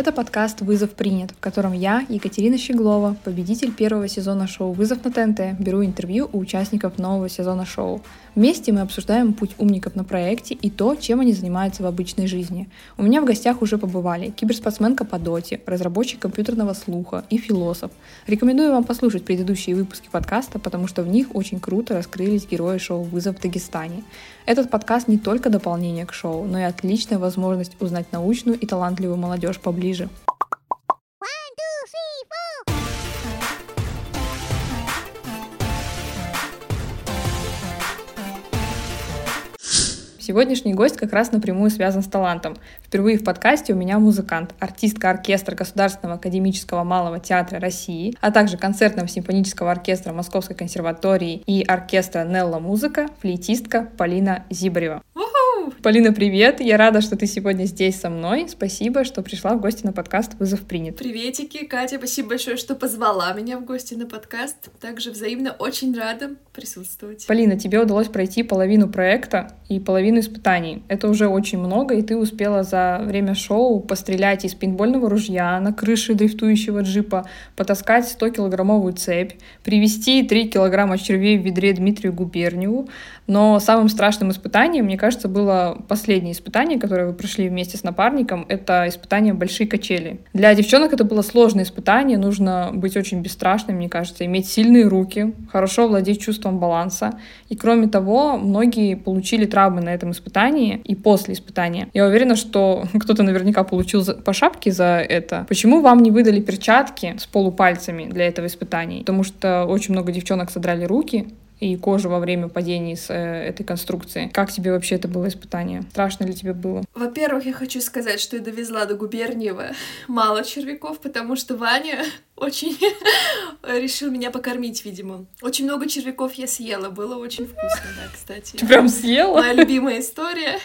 Это подкаст «Вызов принят», в котором я, Екатерина Щеглова, победитель первого сезона шоу «Вызов на ТНТ», беру интервью у участников нового сезона шоу. Вместе мы обсуждаем путь умников на проекте и то, чем они занимаются в обычной жизни. У меня в гостях уже побывали киберспортсменка по доте, разработчик компьютерного слуха и философ. Рекомендую вам послушать предыдущие выпуски подкаста, потому что в них очень круто раскрылись герои шоу «Вызов в Дагестане». Этот подкаст не только дополнение к шоу, но и отличная возможность узнать научную и талантливую молодежь поближе. Сегодняшний гость как раз напрямую связан с талантом. Впервые в подкасте у меня музыкант, артистка оркестра Государственного академического малого театра России, а также концертного симфонического оркестра Московской консерватории и оркестра Нелла Музыка, флейтистка Полина Зибарева. Полина, привет! Я рада, что ты сегодня здесь со мной. Спасибо, что пришла в гости на подкаст «Вызов принят». Приветики, Катя, спасибо большое, что позвала меня в гости на подкаст. Также взаимно очень рада присутствовать. Полина, тебе удалось пройти половину проекта и половину испытаний. Это уже очень много, и ты успела за время шоу пострелять из пейнтбольного ружья на крыше дрифтующего джипа, потаскать 100-килограммовую цепь, привезти 3 килограмма червей в ведре Дмитрию Губерниеву. Но самым страшным испытанием, мне кажется, было последнее испытание, которое вы прошли вместе с напарником. Это испытание «Большие качели». Для девчонок это было сложное испытание. Нужно быть очень бесстрашным, мне кажется, иметь сильные руки, хорошо владеть чувством баланса. И кроме того, многие получили травмы на этом испытании и после испытания. Я уверена, что кто-то наверняка получил по шапке за это. Почему вам не выдали перчатки с полупальцами для этого испытания? Потому что очень много девчонок содрали руки, и кожу во время падений с э, этой конструкции. Как тебе вообще это было испытание? Страшно ли тебе было? Во-первых, я хочу сказать, что я довезла до Губерниева мало червяков, потому что Ваня очень решил меня покормить, видимо. Очень много червяков я съела, было очень вкусно, да, кстати. Ты прям съела? Моя любимая история.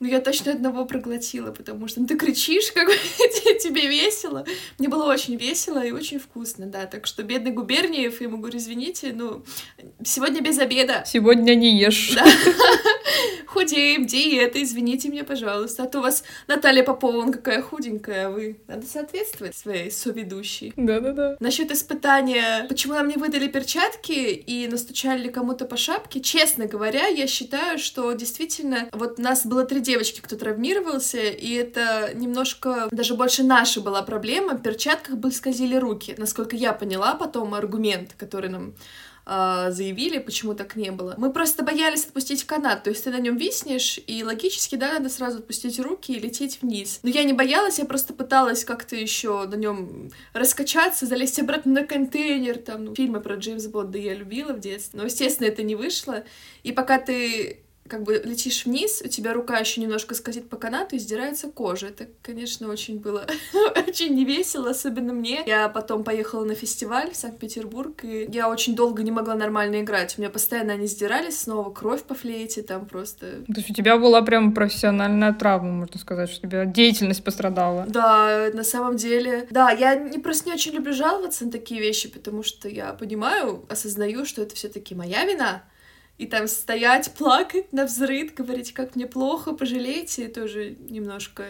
Ну, я точно одного проглотила, потому что ну, ты кричишь, как тебе весело. Мне было очень весело и очень вкусно, да. Так что, бедный Губерниев, я ему говорю, извините, ну, сегодня без обеда. Сегодня не ешь. Да. Худеем, диета, извините меня, пожалуйста. А то у вас Наталья Попова, он какая худенькая, а вы. Надо соответствовать своей соведущей. Да-да-да. Насчет испытания, почему нам не выдали перчатки и настучали кому-то по шапке, честно говоря, я считаю, что действительно, вот нас было три девочки, кто травмировался, и это немножко даже больше наша была проблема. В перчатках бы скользили руки. Насколько я поняла потом аргумент, который нам э, заявили, почему так не было. Мы просто боялись отпустить канат, то есть ты на нем виснешь, и логически, да, надо сразу отпустить руки и лететь вниз. Но я не боялась, я просто пыталась как-то еще на нем раскачаться, залезть обратно на контейнер, там, ну, фильмы про Джеймс Бонда я любила в детстве, но, естественно, это не вышло. И пока ты как бы летишь вниз, у тебя рука еще немножко скользит по канату и сдирается кожа. Это, конечно, очень было очень невесело, особенно мне. Я потом поехала на фестиваль в Санкт-Петербург, и я очень долго не могла нормально играть. У меня постоянно они сдирались, снова кровь по флейте, там просто... То есть у тебя была прям профессиональная травма, можно сказать, что у тебя деятельность пострадала. Да, на самом деле. Да, я не, просто не очень люблю жаловаться на такие вещи, потому что я понимаю, осознаю, что это все таки моя вина, и там стоять, плакать на взрыв, говорить, как мне плохо, пожалейте, тоже немножко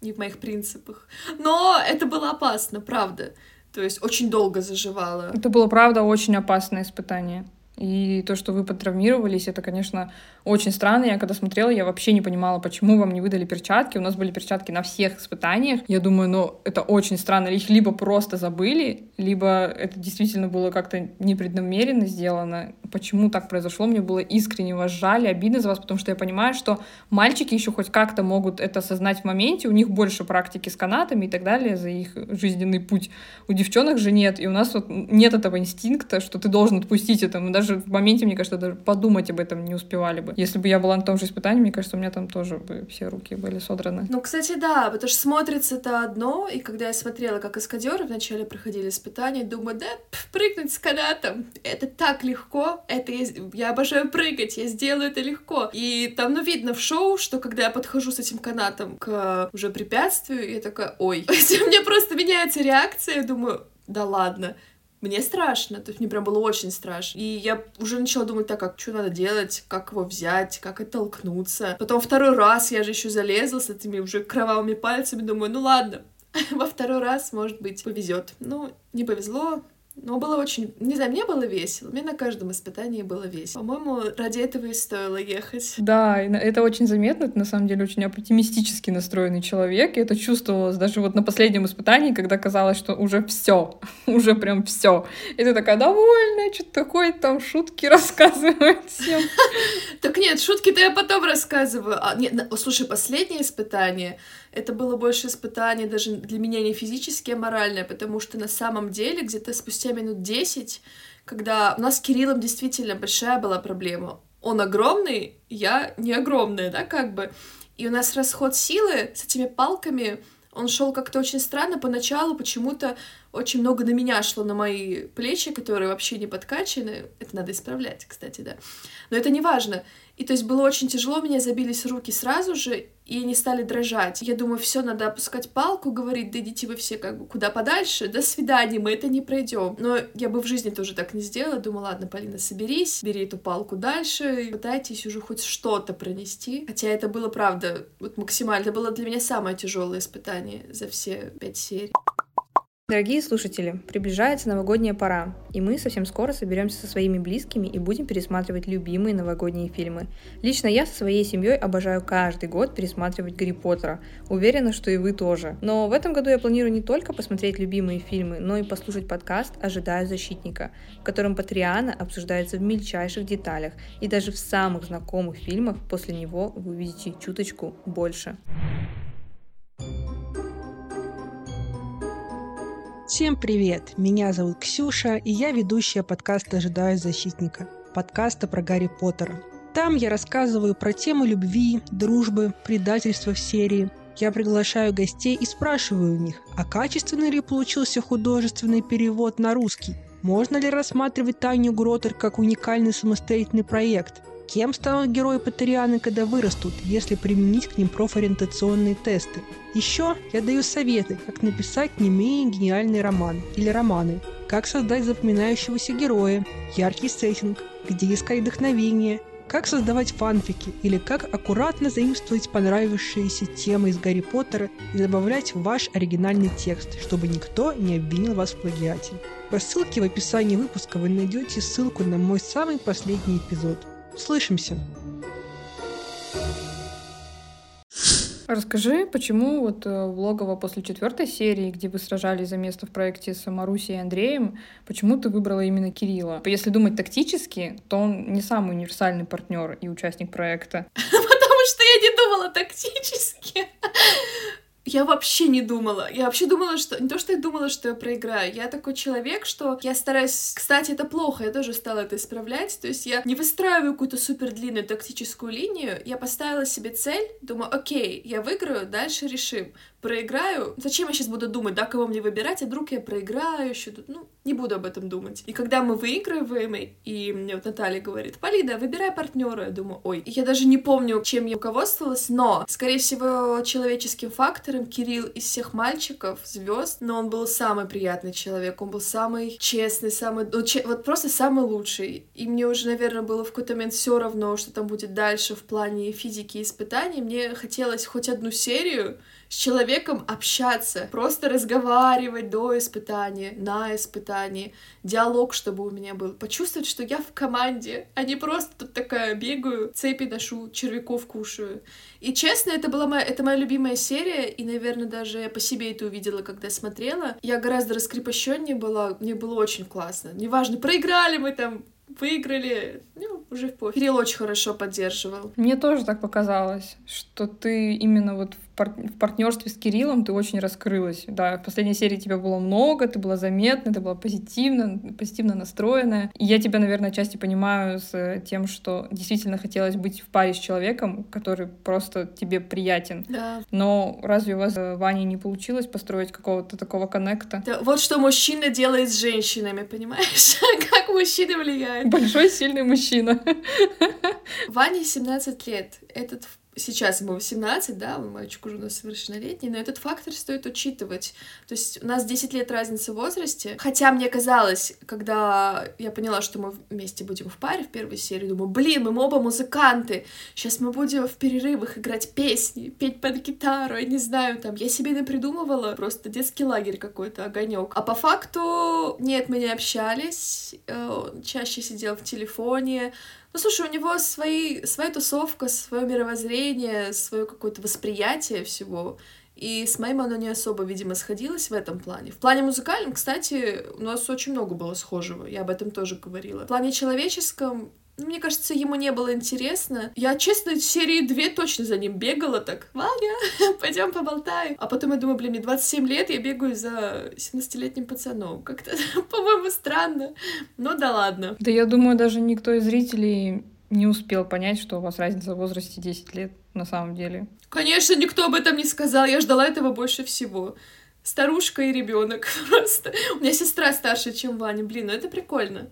не в моих принципах. Но это было опасно, правда. То есть очень долго заживало. Это было, правда, очень опасное испытание. И то, что вы потравмировались, это, конечно, очень странно. Я когда смотрела, я вообще не понимала, почему вам не выдали перчатки. У нас были перчатки на всех испытаниях. Я думаю, ну, это очень странно. Их либо просто забыли, либо это действительно было как-то непреднамеренно сделано. Почему так произошло? Мне было искренне вас жаль, обидно за вас, потому что я понимаю, что мальчики еще хоть как-то могут это осознать в моменте, у них больше практики с канатами и так далее за их жизненный путь. У девчонок же нет, и у нас вот нет этого инстинкта, что ты должен отпустить это. Мы даже в моменте, мне кажется, даже подумать об этом не успевали бы. Если бы я была на том же испытании, мне кажется, у меня там тоже бы все руки были содраны. Ну, кстати, да, потому что смотрится это одно, и когда я смотрела, как эскадеры вначале проходили испытания, думаю, да, прыгнуть с канатом, это так легко, это я, я обожаю прыгать, я сделаю это легко. И там, ну, видно в шоу, что когда я подхожу с этим канатом к уже препятствию, я такая, ой, у меня просто меняется реакция, я думаю, да ладно, мне страшно, то есть мне прям было очень страшно. И я уже начала думать, так, как, что надо делать, как его взять, как оттолкнуться. Потом второй раз я же еще залезла с этими уже кровавыми пальцами, думаю, ну ладно, Во второй раз, может быть, повезет. Ну, не повезло, но было очень... Не знаю, мне было весело. Мне на каждом испытании было весело. По-моему, ради этого и стоило ехать. Да, это очень заметно. Ты, на самом деле, очень оптимистически настроенный человек. И это чувствовалось даже вот на последнем испытании, когда казалось, что уже все, уже прям все. И ты такая довольная, что-то такое, там шутки рассказывает всем. Так нет, шутки-то я потом рассказываю. А, нет, слушай, последнее испытание это было больше испытание даже для меня не физически, а моральное, потому что на самом деле где-то спустя минут 10, когда у нас с Кириллом действительно большая была проблема, он огромный, я не огромная, да, как бы, и у нас расход силы с этими палками, он шел как-то очень странно поначалу, почему-то очень много на меня шло, на мои плечи, которые вообще не подкачаны. Это надо исправлять, кстати, да. Но это не важно. И то есть было очень тяжело, у меня забились руки сразу же, и они стали дрожать. Я думаю, все, надо опускать палку, говорить, да идите вы все как бы куда подальше, до свидания, мы это не пройдем. Но я бы в жизни тоже так не сделала. Думаю, ладно, Полина, соберись, бери эту палку дальше, и пытайтесь уже хоть что-то пронести. Хотя это было, правда, вот максимально. Это было для меня самое тяжелое испытание за все пять серий. Дорогие слушатели, приближается новогодняя пора, и мы совсем скоро соберемся со своими близкими и будем пересматривать любимые новогодние фильмы. Лично я со своей семьей обожаю каждый год пересматривать Гарри Поттера. Уверена, что и вы тоже. Но в этом году я планирую не только посмотреть любимые фильмы, но и послушать подкаст «Ожидаю защитника», в котором Патриана обсуждается в мельчайших деталях, и даже в самых знакомых фильмах после него вы увидите чуточку больше. Всем привет! Меня зовут Ксюша, и я ведущая подкаста «Ожидаю защитника», подкаста про Гарри Поттера. Там я рассказываю про темы любви, дружбы, предательства в серии. Я приглашаю гостей и спрашиваю у них, а качественный ли получился художественный перевод на русский? Можно ли рассматривать Таню Гротер как уникальный самостоятельный проект? Кем станут герои Патерианы, когда вырастут, если применить к ним профориентационные тесты? Еще я даю советы, как написать не менее гениальный роман или романы, как создать запоминающегося героя, яркий сеттинг, где искать вдохновение, как создавать фанфики или как аккуратно заимствовать понравившиеся темы из Гарри Поттера и добавлять в ваш оригинальный текст, чтобы никто не обвинил вас в плагиате. По ссылке в описании выпуска вы найдете ссылку на мой самый последний эпизод – Слышимся. Расскажи, почему вот в э, Логово после четвертой серии, где вы сражались за место в проекте с Марусей и Андреем, почему ты выбрала именно Кирилла? Если думать тактически, то он не самый универсальный партнер и участник проекта. Потому что я не думала тактически. Я вообще не думала. Я вообще думала, что... Не то, что я думала, что я проиграю. Я такой человек, что я стараюсь... Кстати, это плохо, я тоже стала это исправлять. То есть я не выстраиваю какую-то супер длинную тактическую линию. Я поставила себе цель, думаю, окей, я выиграю, дальше решим проиграю, зачем я сейчас буду думать, да, кого мне выбирать, а вдруг я проиграю еще тут, ну, не буду об этом думать. И когда мы выигрываем, и мне вот Наталья говорит, Полина, выбирай партнера, я думаю, ой, я даже не помню, чем я руководствовалась, но, скорее всего, человеческим фактором Кирилл из всех мальчиков, звезд, но он был самый приятный человек, он был самый честный, самый, ну, че, вот просто самый лучший. И мне уже, наверное, было в какой-то момент все равно, что там будет дальше в плане физики и испытаний. Мне хотелось хоть одну серию, с человеком общаться, просто разговаривать до испытания, на испытании, диалог, чтобы у меня был, почувствовать, что я в команде, а не просто тут такая бегаю, цепи ношу, червяков кушаю. И честно, это была моя, это моя любимая серия, и, наверное, даже я по себе это увидела, когда смотрела. Я гораздо раскрепощеннее была, мне было очень классно. Неважно, проиграли мы там, выиграли, ну, уже в пофиг. Кирилл очень хорошо поддерживал. Мне тоже так показалось, что ты именно вот в пар в партнерстве с Кириллом ты очень раскрылась. Да, в последней серии тебя было много, ты была заметна, ты была позитивно, позитивно настроенная. И я тебя, наверное, отчасти понимаю с тем, что действительно хотелось быть в паре с человеком, который просто тебе приятен. Да. Но разве у вас с Ваней не получилось построить какого-то такого коннекта? Да, вот что мужчина делает с женщинами, понимаешь? как мужчина влияет. Большой сильный мужчина. Ване 17 лет. Этот сейчас ему 18, да, мальчик уже у нас совершеннолетний, но этот фактор стоит учитывать. То есть у нас 10 лет разницы в возрасте, хотя мне казалось, когда я поняла, что мы вместе будем в паре в первой серии, думаю, блин, мы оба музыканты, сейчас мы будем в перерывах играть песни, петь под гитару, я не знаю, там, я себе не придумывала, просто детский лагерь какой-то, огонек. А по факту, нет, мы не общались, э, чаще сидел в телефоне, ну, слушай, у него свои, своя тусовка, свое мировоззрение, свое какое-то восприятие всего. И с моим оно не особо, видимо, сходилось в этом плане. В плане музыкальном, кстати, у нас очень много было схожего. Я об этом тоже говорила. В плане человеческом мне кажется, ему не было интересно. Я, честно, серии две точно за ним бегала так. Ваня, пойдем поболтаем. А потом я думаю, блин, мне 27 лет, я бегаю за 17-летним пацаном. Как-то, по-моему, странно. Ну да ладно. Да я думаю, даже никто из зрителей не успел понять, что у вас разница в возрасте 10 лет на самом деле. Конечно, никто об этом не сказал. Я ждала этого больше всего старушка и ребенок просто. У меня сестра старше, чем Ваня. Блин, ну это прикольно.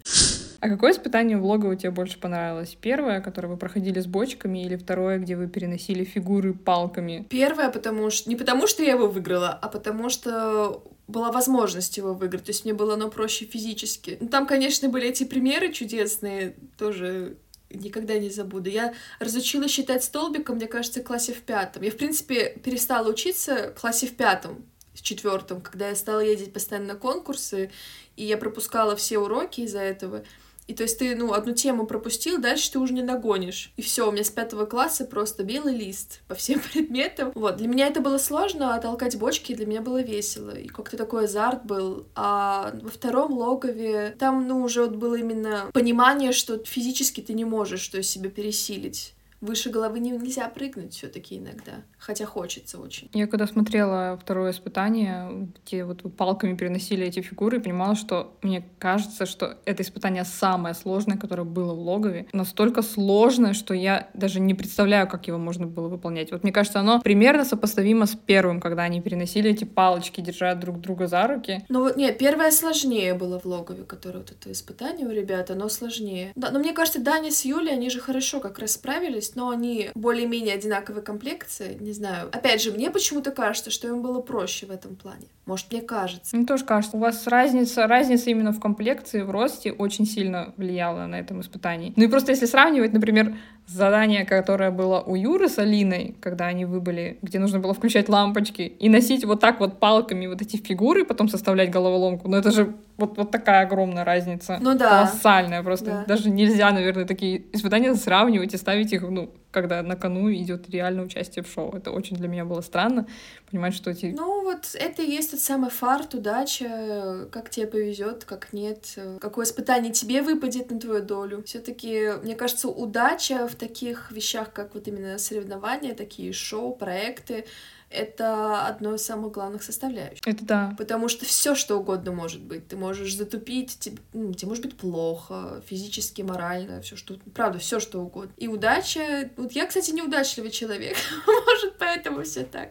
А какое испытание влога тебе больше понравилось? Первое, которое вы проходили с бочками, или второе, где вы переносили фигуры палками? Первое, потому что... Не потому что я его выиграла, а потому что была возможность его выиграть, то есть мне было оно проще физически. Ну, там, конечно, были эти примеры чудесные, тоже никогда не забуду. Я разучилась считать столбиком, мне кажется, в классе в пятом. Я, в принципе, перестала учиться в классе в пятом, в четвертом, когда я стала ездить постоянно на конкурсы, и я пропускала все уроки из-за этого. И то есть ты, ну, одну тему пропустил, дальше ты уже не нагонишь. И все, у меня с пятого класса просто белый лист по всем предметам. Вот, для меня это было сложно, а толкать бочки для меня было весело. И как-то такой азарт был. А во втором логове там, ну, уже вот было именно понимание, что физически ты не можешь что себе пересилить выше головы не, нельзя прыгнуть все-таки иногда, хотя хочется очень. Я когда смотрела второе испытание, где вот палками переносили эти фигуры, понимала, что мне кажется, что это испытание самое сложное, которое было в логове. Настолько сложное, что я даже не представляю, как его можно было выполнять. Вот мне кажется, оно примерно сопоставимо с первым, когда они переносили эти палочки, держа друг друга за руки. Ну вот, нет, первое сложнее было в логове, которое вот это испытание у ребят, оно сложнее. Да, но мне кажется, Даня с Юлей, они же хорошо как раз справились, есть, но они более-менее одинаковой комплекции, не знаю. Опять же, мне почему-то кажется, что им было проще в этом плане. Может, мне кажется. Мне тоже кажется. У вас разница, разница именно в комплекции, в росте очень сильно влияла на этом испытании. Ну и просто если сравнивать, например, задание, которое было у Юры с Алиной, когда они выбыли, где нужно было включать лампочки и носить вот так вот палками вот эти фигуры, потом составлять головоломку. Ну это же вот, вот такая огромная разница. Ну да. Колоссальная просто. Да. Даже нельзя, наверное, такие испытания сравнивать и ставить их, ну, когда на кону идет реальное участие в шоу. Это очень для меня было странно, понимать, что эти... Ну, вот это и есть тот самый фарт, удача, как тебе повезет, как нет, какое испытание тебе выпадет на твою долю. все таки мне кажется, удача в таких вещах, как вот именно соревнования, такие шоу, проекты, это одно из самых главных составляющих. Это да. Потому что все что угодно может быть. Ты можешь затупить, тебе, ну, тебе может быть плохо, физически, морально, все что, правда, все что угодно. И удача. Вот я, кстати, неудачливый человек, может, поэтому все так.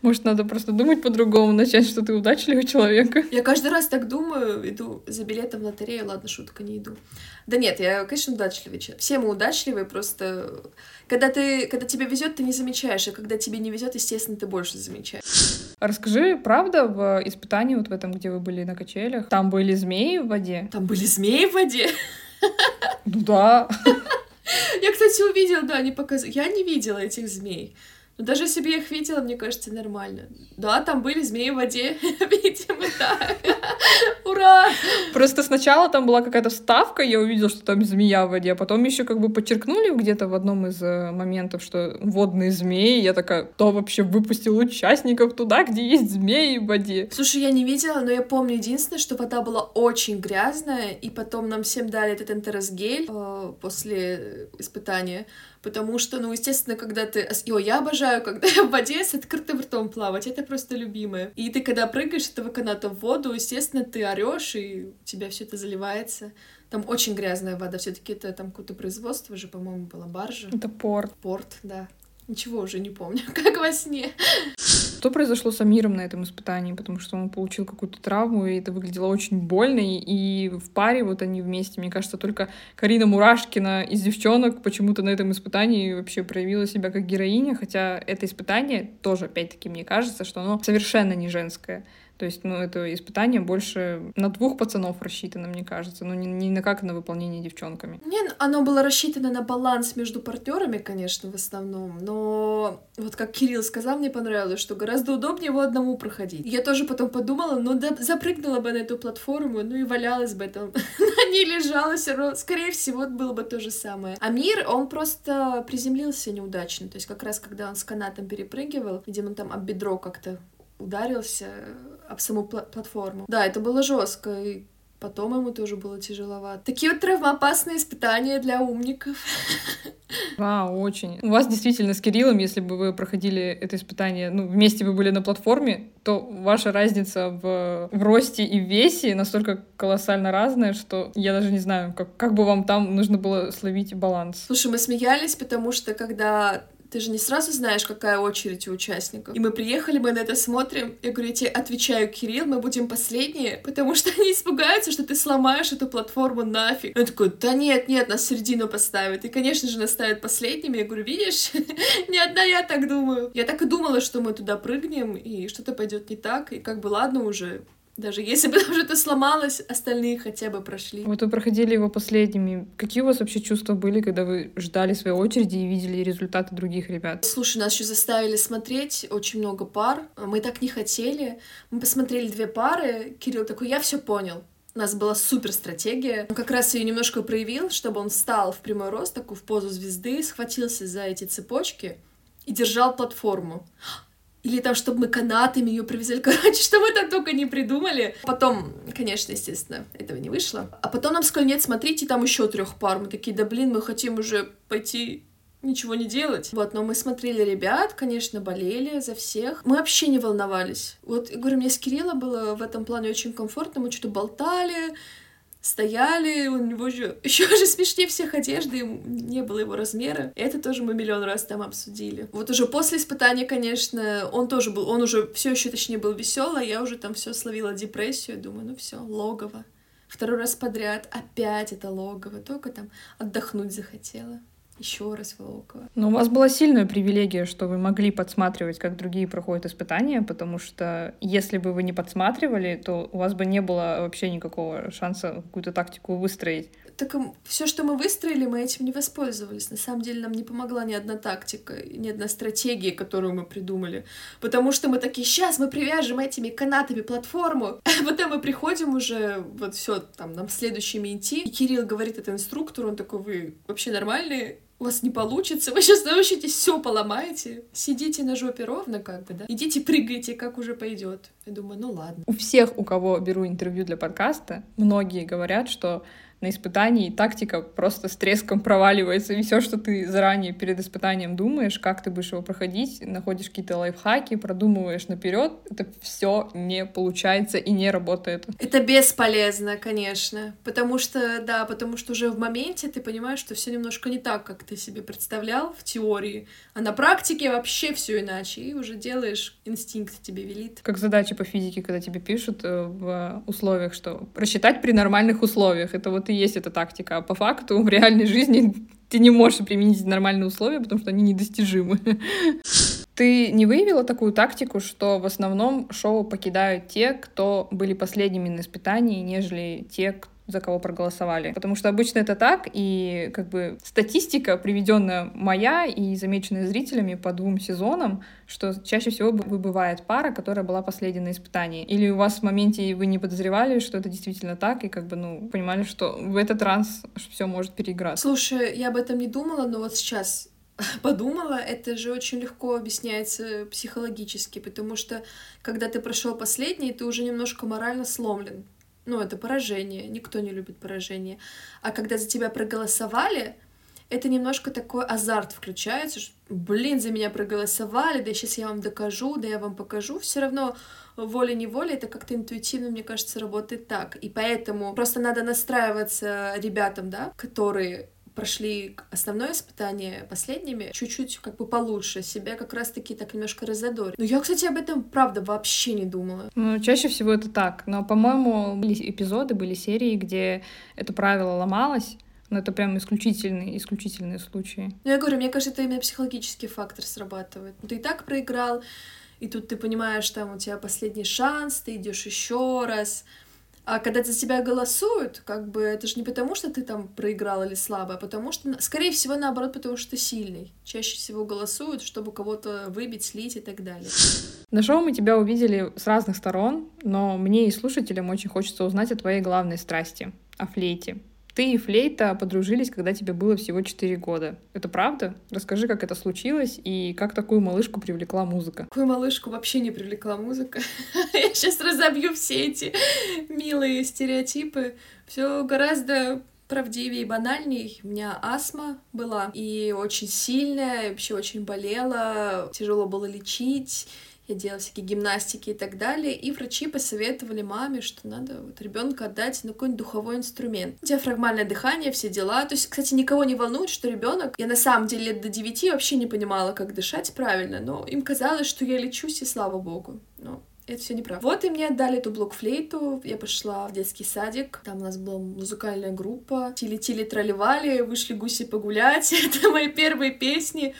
Может, надо просто думать по-другому, начать, что ты удачливый человек. Я каждый раз так думаю, иду за билетом в лотерею, ладно, шутка, не иду. Да нет, я, конечно, удачливый человек. Все мы удачливые, просто когда ты, когда тебе везет, ты не замечаешь, а когда тебе не везет, естественно, ты больше замечаешь. Расскажи, правда, в испытании вот в этом, где вы были на качелях, там были змеи в воде? Там были змеи в воде? Ну да. Я, кстати, увидела, да, они показывали. Я не видела этих змей. Но даже если бы я их видела, мне кажется, нормально. Да, там были змеи в воде, видимо, да. Ура! Просто сначала там была какая-то вставка, я увидела, что там змея в воде, а потом еще как бы подчеркнули где-то в одном из э, моментов, что водные змеи. Я такая, кто вообще выпустил участников туда, где есть змеи в воде? Слушай, я не видела, но я помню единственное, что вода была очень грязная, и потом нам всем дали этот энтеросгель э, после испытания потому что, ну, естественно, когда ты... О, я обожаю, когда я в воде с открытым ртом плавать, это просто любимое. И ты, когда прыгаешь с этого каната в воду, естественно, ты орешь, и у тебя все это заливается. Там очень грязная вода, все-таки это там какое-то производство же, по-моему, было баржа. Это порт. Порт, да. Ничего уже не помню, как во сне. Что произошло с Амиром на этом испытании? Потому что он получил какую-то травму, и это выглядело очень больно. И в паре вот они вместе, мне кажется, только Карина Мурашкина из девчонок почему-то на этом испытании вообще проявила себя как героиня, хотя это испытание тоже, опять-таки, мне кажется, что оно совершенно не женское. То есть, ну, это испытание больше на двух пацанов рассчитано, мне кажется, ну, не, не на как на выполнение девчонками. Не, оно было рассчитано на баланс между партнерами, конечно, в основном, но вот как Кирилл сказал, мне понравилось, что гораздо удобнее его одному проходить. Я тоже потом подумала, ну, да, запрыгнула бы на эту платформу, ну и валялась бы там, на ней лежала все равно, скорее всего, было бы то же самое. А мир, он просто приземлился неудачно, то есть как раз когда он с канатом перепрыгивал, видимо, он там об бедро как-то ударился об саму пла- платформу. Да, это было жестко, и потом ему тоже было тяжеловато. Такие вот травмоопасные испытания для умников. А, очень. У вас действительно с Кириллом, если бы вы проходили это испытание, ну, вместе вы были на платформе, то ваша разница в, в росте и в весе настолько колоссально разная, что я даже не знаю, как, как бы вам там нужно было словить баланс. Слушай, мы смеялись, потому что когда ты же не сразу знаешь, какая очередь у участников. И мы приехали, мы на это смотрим. Я говорю, я тебе отвечаю, Кирилл, мы будем последние, потому что они испугаются, что ты сломаешь эту платформу нафиг. Он такой, да нет, нет, нас в середину поставят. И, конечно же, нас ставят последними. Я говорю, видишь, не одна я так думаю. Я так и думала, что мы туда прыгнем, и что-то пойдет не так. И как бы ладно уже, даже если бы уже это сломалось, остальные хотя бы прошли. Вот вы проходили его последними. Какие у вас вообще чувства были, когда вы ждали своей очереди и видели результаты других ребят? Слушай, нас еще заставили смотреть очень много пар. Мы так не хотели. Мы посмотрели две пары. Кирилл такой, я все понял. У нас была супер стратегия. Он как раз ее немножко проявил, чтобы он встал в прямой рост, такую в позу звезды, схватился за эти цепочки и держал платформу. Или там, чтобы мы канатами ее привязали. Короче, что мы там только не придумали. Потом, конечно, естественно, этого не вышло. А потом нам сказали, нет, смотрите, там еще трех пар. Мы такие, да блин, мы хотим уже пойти ничего не делать. Вот, но мы смотрели ребят, конечно, болели за всех. Мы вообще не волновались. Вот, говорю, мне с Кирилла было в этом плане очень комфортно. Мы что-то болтали, стояли, у него же еще же смешнее всех одежды, не было его размера. Это тоже мы миллион раз там обсудили. Вот уже после испытания, конечно, он тоже был, он уже все еще, точнее, был веселый, а я уже там все словила депрессию, думаю, ну все, логово. Второй раз подряд опять это логово, только там отдохнуть захотела еще раз Волокова. Но у вас была сильная привилегия, что вы могли подсматривать, как другие проходят испытания, потому что если бы вы не подсматривали, то у вас бы не было вообще никакого шанса какую-то тактику выстроить. Так все, что мы выстроили, мы этим не воспользовались. На самом деле нам не помогла ни одна тактика, ни одна стратегия, которую мы придумали. Потому что мы такие, сейчас мы привяжем этими канатами платформу, а потом мы приходим уже, вот все, там, нам следующими идти. И Кирилл говорит это инструктору, он такой, вы вообще нормальные? у вас не получится, вы сейчас научитесь, все поломаете. Сидите на жопе ровно, как бы, да. Идите прыгайте, как уже пойдет. Я думаю, ну ладно. У всех, у кого беру интервью для подкаста, многие говорят, что на испытании тактика просто с треском проваливается, и все, что ты заранее перед испытанием думаешь, как ты будешь его проходить, находишь какие-то лайфхаки, продумываешь наперед, это все не получается и не работает. Это бесполезно, конечно, потому что, да, потому что уже в моменте ты понимаешь, что все немножко не так, как ты себе представлял в теории, а на практике вообще все иначе, и уже делаешь, инстинкт тебе велит. Как задача по физике, когда тебе пишут э, в условиях, что рассчитать при нормальных условиях, это вот и есть эта тактика. А по факту в реальной жизни ты не можешь применить нормальные условия, потому что они недостижимы. Ты не выявила такую тактику, что в основном шоу покидают те, кто были последними на испытании, нежели те, кто за кого проголосовали. Потому что обычно это так, и как бы статистика, приведенная моя и замеченная зрителями по двум сезонам, что чаще всего выбывает пара, которая была последней на испытании. Или у вас в моменте вы не подозревали, что это действительно так, и как бы, ну, понимали, что в этот раз все может переиграть. Слушай, я об этом не думала, но вот сейчас подумала, это же очень легко объясняется психологически, потому что когда ты прошел последний, ты уже немножко морально сломлен ну, это поражение, никто не любит поражение. А когда за тебя проголосовали, это немножко такой азарт включается, что, блин, за меня проголосовали, да сейчас я вам докажу, да я вам покажу, все равно волей-неволей это как-то интуитивно, мне кажется, работает так. И поэтому просто надо настраиваться ребятам, да, которые прошли основное испытание последними, чуть-чуть как бы получше, себя как раз-таки так немножко разодорили. Но я, кстати, об этом, правда, вообще не думала. Ну, чаще всего это так. Но, по-моему, были эпизоды, были серии, где это правило ломалось, но это прям исключительные, исключительные случаи. Ну, я говорю, мне кажется, это именно психологический фактор срабатывает. Ты и так проиграл, и тут ты понимаешь, там у тебя последний шанс, ты идешь еще раз. А когда за тебя голосуют, как бы это же не потому, что ты там проиграл или слабо, а потому что, скорее всего, наоборот, потому что ты сильный. Чаще всего голосуют, чтобы кого-то выбить, слить и так далее. На шоу мы тебя увидели с разных сторон, но мне и слушателям очень хочется узнать о твоей главной страсти — о флейте. Ты и Флейта подружились, когда тебе было всего 4 года. Это правда? Расскажи, как это случилось и как такую малышку привлекла музыка. Такую малышку вообще не привлекла музыка. Я сейчас разобью все эти милые стереотипы. Все гораздо правдивее и банальней. У меня астма была и очень сильная, вообще очень болела, тяжело было лечить я делала всякие гимнастики и так далее, и врачи посоветовали маме, что надо вот ребенка отдать на какой-нибудь духовой инструмент. Диафрагмальное дыхание, все дела. То есть, кстати, никого не волнует, что ребенок, я на самом деле лет до 9 вообще не понимала, как дышать правильно, но им казалось, что я лечусь, и слава богу. Но это все неправда. Вот и мне отдали эту блокфлейту, я пошла в детский садик, там у нас была музыкальная группа, тили-тили тролливали, вышли гуси погулять, это мои первые песни.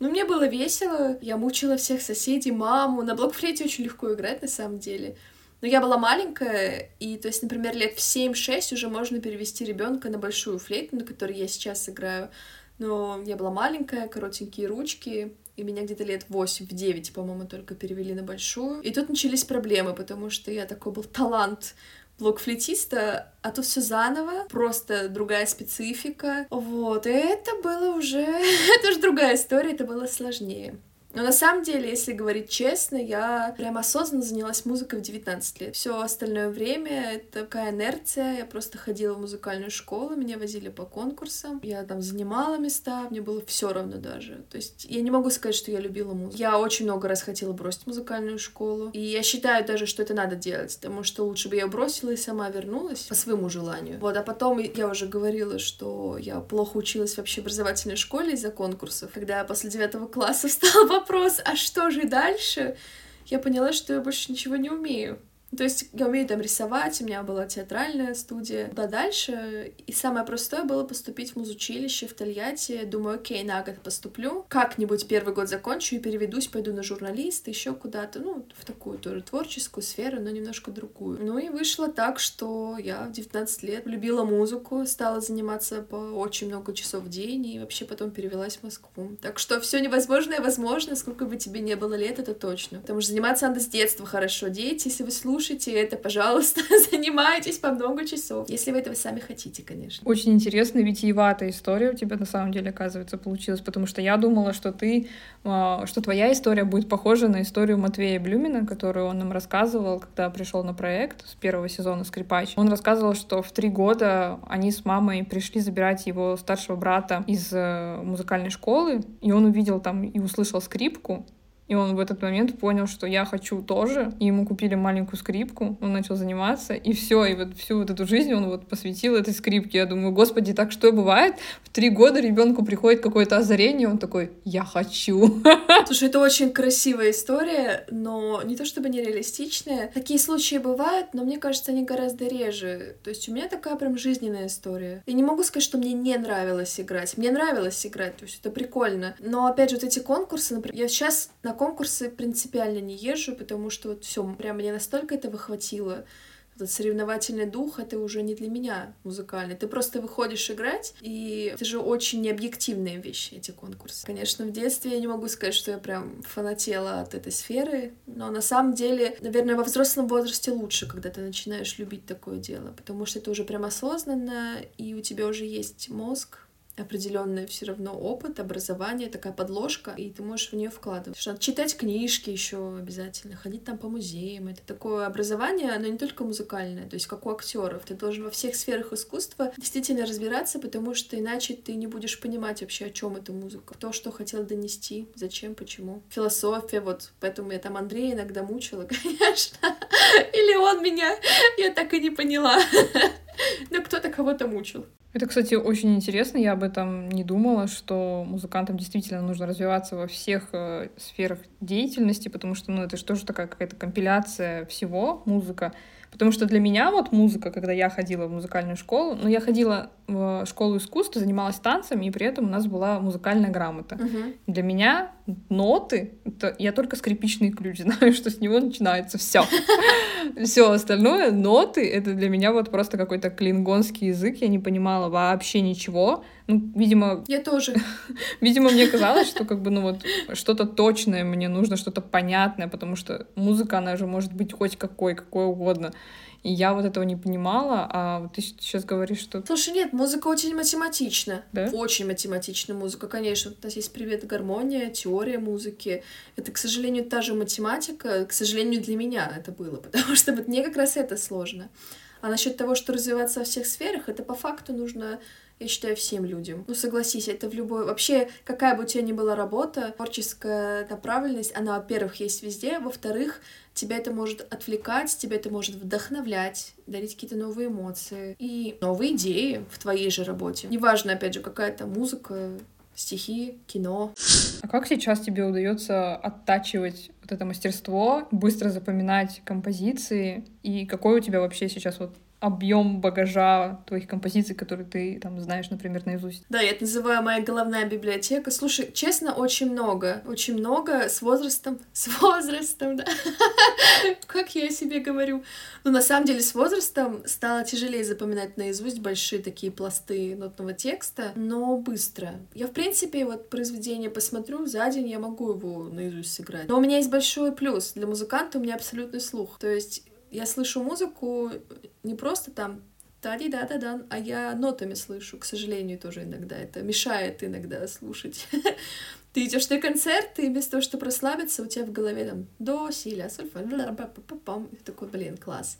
Ну, мне было весело, я мучила всех соседей, маму. На блокфлейте очень легко играть, на самом деле. Но я была маленькая, и, то есть, например, лет в 7-6 уже можно перевести ребенка на большую флейту, на которой я сейчас играю. Но я была маленькая, коротенькие ручки, и меня где-то лет 8-9, по-моему, только перевели на большую. И тут начались проблемы, потому что я такой был талант блок флетиста, а тут все заново, просто другая специфика. Вот, и это было уже... это уже другая история, это было сложнее. Но на самом деле, если говорить честно, я прям осознанно занялась музыкой в 19 лет. Все остальное время это такая инерция. Я просто ходила в музыкальную школу, меня возили по конкурсам. Я там занимала места, мне было все равно даже. То есть я не могу сказать, что я любила музыку. Я очень много раз хотела бросить музыкальную школу. И я считаю даже, что это надо делать, потому что лучше бы я бросила и сама вернулась по своему желанию. Вот, а потом я уже говорила, что я плохо училась в образовательной школе из-за конкурсов. Когда я после девятого класса встала вопрос, а что же дальше, я поняла, что я больше ничего не умею. То есть я умею там рисовать, у меня была театральная студия. Да дальше. И самое простое было поступить в музучилище в Тольятти. Думаю, окей, на год поступлю. Как-нибудь первый год закончу и переведусь, пойду на журналист, еще куда-то, ну, в такую тоже творческую сферу, но немножко другую. Ну и вышло так, что я в 19 лет любила музыку, стала заниматься по очень много часов в день и вообще потом перевелась в Москву. Так что все невозможное возможно, сколько бы тебе не было лет, это точно. Потому что заниматься надо с детства хорошо. Дети, если вы слушаете слушайте это, пожалуйста, занимайтесь по много часов, если вы этого сами хотите, конечно. Очень интересная, витиеватая история у тебя на самом деле, оказывается, получилась, потому что я думала, что ты, а, что твоя история будет похожа на историю Матвея Блюмина, которую он нам рассказывал, когда пришел на проект с первого сезона «Скрипач». Он рассказывал, что в три года они с мамой пришли забирать его старшего брата из э, музыкальной школы, и он увидел там и услышал скрипку, и он в этот момент понял, что я хочу тоже. И ему купили маленькую скрипку, он начал заниматься, и все, и вот всю вот эту жизнь он вот посвятил этой скрипке. Я думаю, господи, так что бывает? В три года ребенку приходит какое-то озарение, он такой, я хочу. Слушай, это очень красивая история, но не то чтобы нереалистичная. Такие случаи бывают, но мне кажется, они гораздо реже. То есть у меня такая прям жизненная история. Я не могу сказать, что мне не нравилось играть. Мне нравилось играть, то есть это прикольно. Но опять же, вот эти конкурсы, например, я сейчас на конкурсы принципиально не езжу, потому что вот все, прям мне настолько этого хватило. Этот соревновательный дух — это уже не для меня музыкальный. Ты просто выходишь играть, и это же очень необъективные вещи, эти конкурсы. Конечно, в детстве я не могу сказать, что я прям фанатела от этой сферы, но на самом деле, наверное, во взрослом возрасте лучше, когда ты начинаешь любить такое дело, потому что это уже прям осознанно, и у тебя уже есть мозг, определенный все равно опыт, образование, такая подложка, и ты можешь в нее вкладывать. Что надо читать книжки еще обязательно, ходить там по музеям. Это такое образование, оно не только музыкальное, то есть как у актеров. Ты должен во всех сферах искусства действительно разбираться, потому что иначе ты не будешь понимать вообще, о чем эта музыка, то, что хотел донести, зачем, почему. Философия, вот поэтому я там Андрея иногда мучила, конечно. Или он меня, я так и не поняла. Но кто-то кого-то мучил. Это, кстати, очень интересно. Я об этом не думала, что музыкантам действительно нужно развиваться во всех э, сферах деятельности, потому что, ну, это же тоже такая какая-то компиляция всего, музыка. Потому что для меня вот музыка, когда я ходила в музыкальную школу, ну, я ходила в школу искусства, занималась танцами, и при этом у нас была музыкальная грамота. Мгм. Для меня ноты, это я только скрипичный ключ знаю, что с него начинается все. Все остальное, ноты, это для меня вот просто какой-то клингонский язык, я не понимала вообще ничего. Ну, видимо, Я тоже. Видимо, мне казалось, что как бы, ну вот, что-то точное мне нужно, что-то понятное, потому что музыка, она же может быть хоть какой, какой угодно. И я вот этого не понимала, а вот ты сейчас говоришь, что... Слушай, нет, музыка очень математична. Да? Очень математична музыка, конечно. У нас есть привет гармония, теория музыки. Это, к сожалению, та же математика. К сожалению, для меня это было, потому что вот мне как раз это сложно. А насчет того, что развиваться во всех сферах, это по факту нужно, я считаю, всем людям. Ну, согласись, это в любой... Вообще, какая бы у тебя ни была работа, творческая направленность, она, во-первых, есть везде, во-вторых, тебя это может отвлекать, тебя это может вдохновлять, дарить какие-то новые эмоции и новые идеи в твоей же работе. Неважно, опять же, какая-то музыка, стихи, кино. А как сейчас тебе удается оттачивать вот это мастерство, быстро запоминать композиции? И какой у тебя вообще сейчас вот объем багажа твоих композиций, которые ты там знаешь, например, наизусть? Да, я это называю моя головная библиотека. Слушай, честно, очень много. Очень много с возрастом. С возрастом, да. Как я себе говорю. Но на самом деле с возрастом стало тяжелее запоминать наизусть большие такие пласты нотного текста, но быстро. Я, в принципе, вот произведение посмотрю, за день я могу его наизусть сыграть. Но у меня есть большой плюс. Для музыканта у меня абсолютный слух. То есть я слышу музыку не просто там тади да да дан а я нотами слышу, к сожалению, тоже иногда. Это мешает иногда слушать. Ты идешь на концерт, и вместо того, чтобы расслабиться, у тебя в голове там до, си, ля, соль, фа, такой, блин, класс.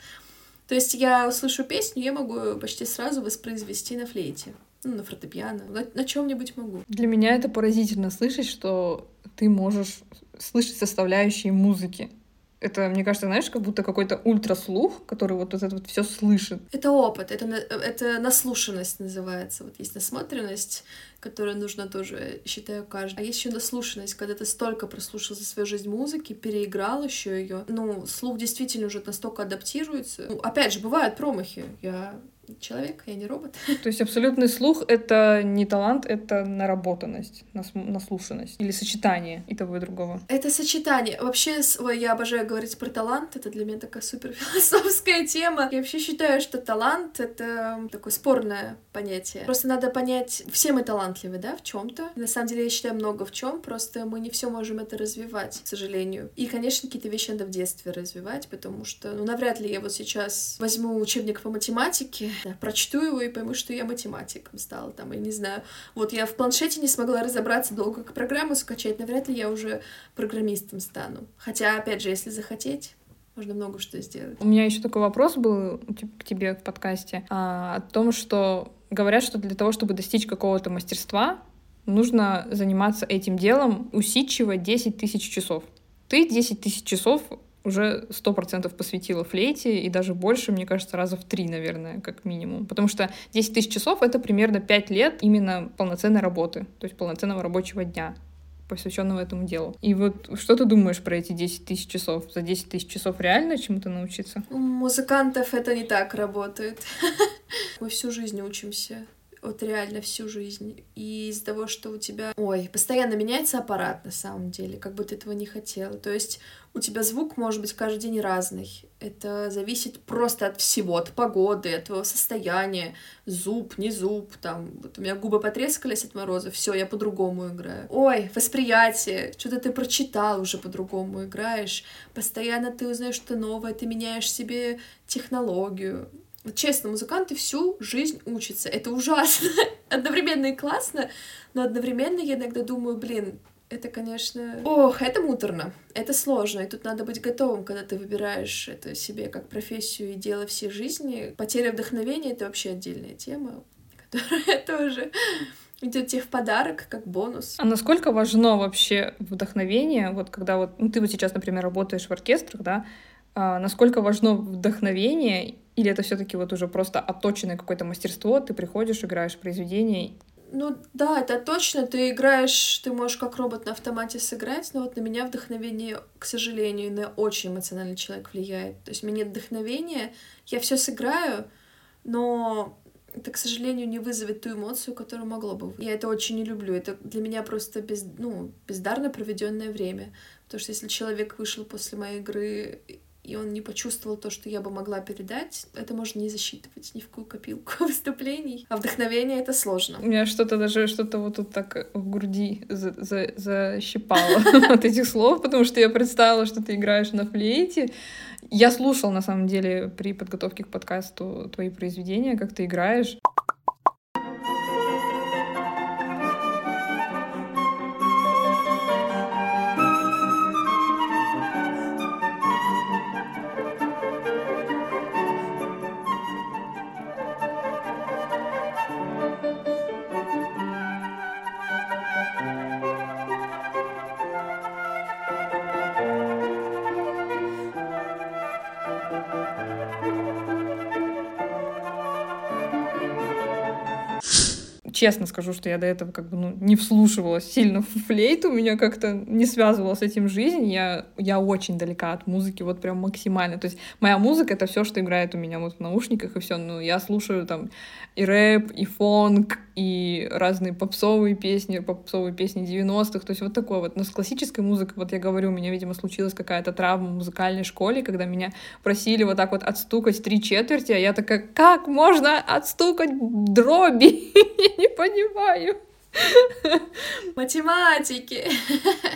То есть я услышу песню, я могу почти сразу воспроизвести на флейте. Ну, на фортепиано, на, на чем-нибудь могу. Для меня это поразительно слышать, что ты можешь слышать составляющие музыки. Это, мне кажется, знаешь, как будто какой-то ультраслух, который вот, вот это вот все слышит. Это опыт, это, это наслушанность называется. Вот есть насмотренность, которую нужно тоже, считаю, каждый. А есть еще наслушанность, когда ты столько прослушал за свою жизнь музыки, переиграл еще ее. Ну, слух действительно уже настолько адаптируется. Ну, опять же, бывают промахи. Я человек, я не робот. То есть абсолютный слух — это не талант, это наработанность, нас- наслушанность или сочетание и того, и другого. Это сочетание. Вообще, ой, я обожаю говорить про талант. Это для меня такая супер философская тема. Я вообще считаю, что талант — это такое спорное понятие. Просто надо понять, все мы талантливы, да, в чем то На самом деле, я считаю, много в чем просто мы не все можем это развивать, к сожалению. И, конечно, какие-то вещи надо в детстве развивать, потому что, ну, навряд ли я вот сейчас возьму учебник по математике, да, прочту его и пойму, что я математиком стала, там, я не знаю. Вот я в планшете не смогла разобраться долго, как программу скачать, навряд ли я уже программистом стану. Хотя, опять же, если захотеть, можно много что сделать. У меня еще такой вопрос был к тебе в подкасте а, о том, что говорят, что для того, чтобы достичь какого-то мастерства, нужно заниматься этим делом усидчиво 10 тысяч часов. Ты 10 тысяч часов уже сто процентов посвятила флейте, и даже больше, мне кажется, раза в три, наверное, как минимум. Потому что 10 тысяч часов — это примерно 5 лет именно полноценной работы, то есть полноценного рабочего дня посвященного этому делу. И вот что ты думаешь про эти 10 тысяч часов? За 10 тысяч часов реально чему-то научиться? У музыкантов это не так работает. Мы всю жизнь учимся. Вот реально всю жизнь. И из-за того, что у тебя... Ой, постоянно меняется аппарат на самом деле, как бы ты этого не хотела. То есть у тебя звук может быть каждый день разный. Это зависит просто от всего, от погоды, от твоего состояния. Зуб, не зуб, там. Вот у меня губы потрескались от мороза, все, я по-другому играю. Ой, восприятие, что-то ты прочитал, уже по-другому играешь. Постоянно ты узнаешь что-то новое, ты меняешь себе технологию. Честно, музыканты всю жизнь учатся. Это ужасно. Одновременно и классно, но одновременно я иногда думаю, блин, это, конечно... Ох, это муторно, это сложно, и тут надо быть готовым, когда ты выбираешь это себе как профессию и дело всей жизни. Потеря вдохновения — это вообще отдельная тема, которая тоже идет тебе в подарок, как бонус. А насколько важно вообще вдохновение, вот когда вот, ну, ты вот сейчас, например, работаешь в оркестрах, да, насколько важно вдохновение, или это все-таки вот уже просто отточенное какое-то мастерство, ты приходишь, играешь произведение ну да, это точно. Ты играешь, ты можешь как робот на автомате сыграть, но вот на меня вдохновение, к сожалению, на очень эмоциональный человек влияет. То есть мне нет вдохновения, я все сыграю, но это, к сожалению, не вызовет ту эмоцию, которую могло бы. Я это очень не люблю. Это для меня просто без, ну, бездарно проведенное время. Потому что если человек вышел после моей игры и он не почувствовал то, что я бы могла передать, это можно не засчитывать ни в какую копилку выступлений. А вдохновение — это сложно. У меня что-то даже, что-то вот тут так в груди за за защипало от этих слов, потому что я представила, что ты играешь на флейте. Я слушал, на самом деле, при подготовке к подкасту твои произведения, как ты играешь. Честно скажу, что я до этого как бы ну, не вслушивалась сильно в флейту, у меня как-то не связывала с этим жизнь, я, я очень далека от музыки, вот прям максимально. То есть моя музыка — это все, что играет у меня вот в наушниках, и все. Ну, я слушаю там и рэп, и фонк, и разные попсовые песни, попсовые песни 90-х, то есть вот такое вот. Но с классической музыкой, вот я говорю, у меня, видимо, случилась какая-то травма в музыкальной школе, когда меня просили вот так вот отстукать три четверти, а я такая, как можно отстукать дроби? не понимаю. Математики.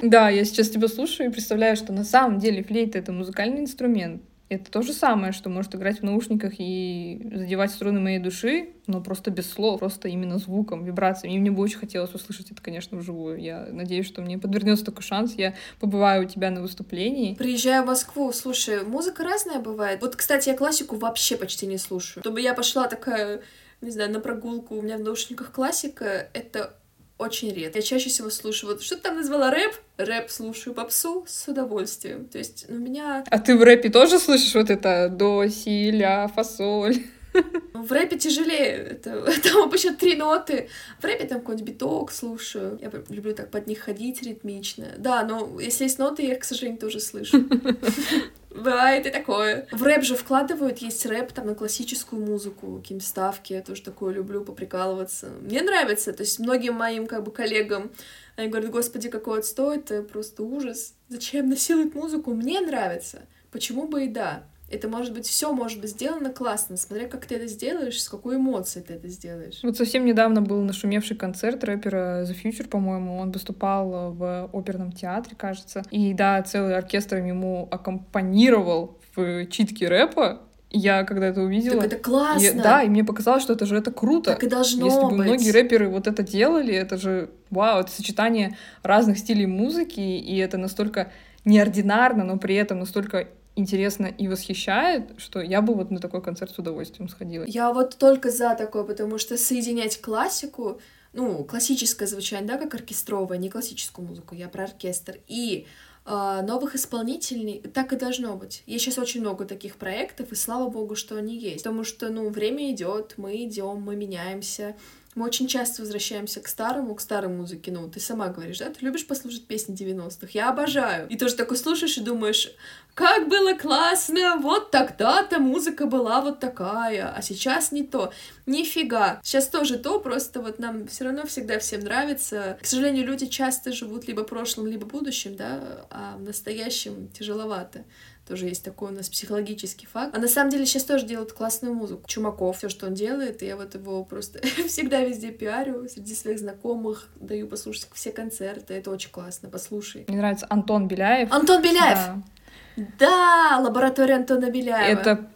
Да, я сейчас тебя слушаю и представляю, что на самом деле флейта — это музыкальный инструмент. Это то же самое, что может играть в наушниках и задевать струны моей души, но просто без слов, просто именно звуком, вибрациями. И мне бы очень хотелось услышать это, конечно, вживую. Я надеюсь, что мне подвернется такой шанс. Я побываю у тебя на выступлении. Приезжаю в Москву, слушай, музыка разная бывает. Вот, кстати, я классику вообще почти не слушаю. Чтобы я пошла такая не знаю, на прогулку у меня в наушниках классика, это очень редко. Я чаще всего слушаю, вот что ты там назвала рэп? Рэп слушаю, попсу с удовольствием. То есть у меня... А ты в рэпе тоже слышишь вот это до, си, ля, фасоль? В рэпе тяжелее. Это, там обычно три ноты. В рэпе там какой-нибудь биток слушаю. Я люблю так под них ходить ритмично. Да, но если есть ноты, я их, к сожалению, тоже слышу. Бывает и такое. В рэп же вкладывают, есть рэп там на классическую музыку, какие-нибудь ставки, я тоже такое люблю, поприкалываться. Мне нравится, то есть многим моим как бы коллегам, они говорят, господи, какой отстой, это просто ужас. Зачем насилуют музыку? Мне нравится. Почему бы и да? Это может быть, все может быть сделано классно, смотря как ты это сделаешь, с какой эмоцией ты это сделаешь. Вот совсем недавно был нашумевший концерт рэпера The Future, по-моему. Он выступал в оперном театре, кажется. И да, целый оркестр ему аккомпанировал в читке рэпа. Я когда это увидела... Так это классно! Я, да, и мне показалось, что это же это круто. Так и должно Если быть. бы многие рэперы вот это делали, это же, вау, это сочетание разных стилей музыки, и это настолько неординарно, но при этом настолько интересно и восхищает, что я бы вот на такой концерт с удовольствием сходила. Я вот только за такое, потому что соединять классику, ну, классическое звучание, да, как оркестровое, не классическую музыку, я про оркестр, и э, новых исполнителей, так и должно быть. Есть сейчас очень много таких проектов, и слава богу, что они есть. Потому что, ну, время идет, мы идем, мы меняемся, мы очень часто возвращаемся к старому, к старой музыке. Ну, ты сама говоришь, да? Ты любишь послушать песни 90-х? Я обожаю. И тоже такой слушаешь и думаешь, как было классно, вот тогда-то музыка была вот такая, а сейчас не то. Нифига. Сейчас тоже то, просто вот нам все равно всегда всем нравится. К сожалению, люди часто живут либо прошлым, либо будущим, да, а в настоящем тяжеловато. Тоже есть такой у нас психологический факт. А на самом деле сейчас тоже делают классную музыку. Чумаков, все, что он делает, я вот его просто всегда везде пиарю, среди своих знакомых, даю послушать все концерты. Это очень классно, послушай. Мне нравится Антон Беляев. Антон Беляев! Да, да лаборатория Антона Беляева. Это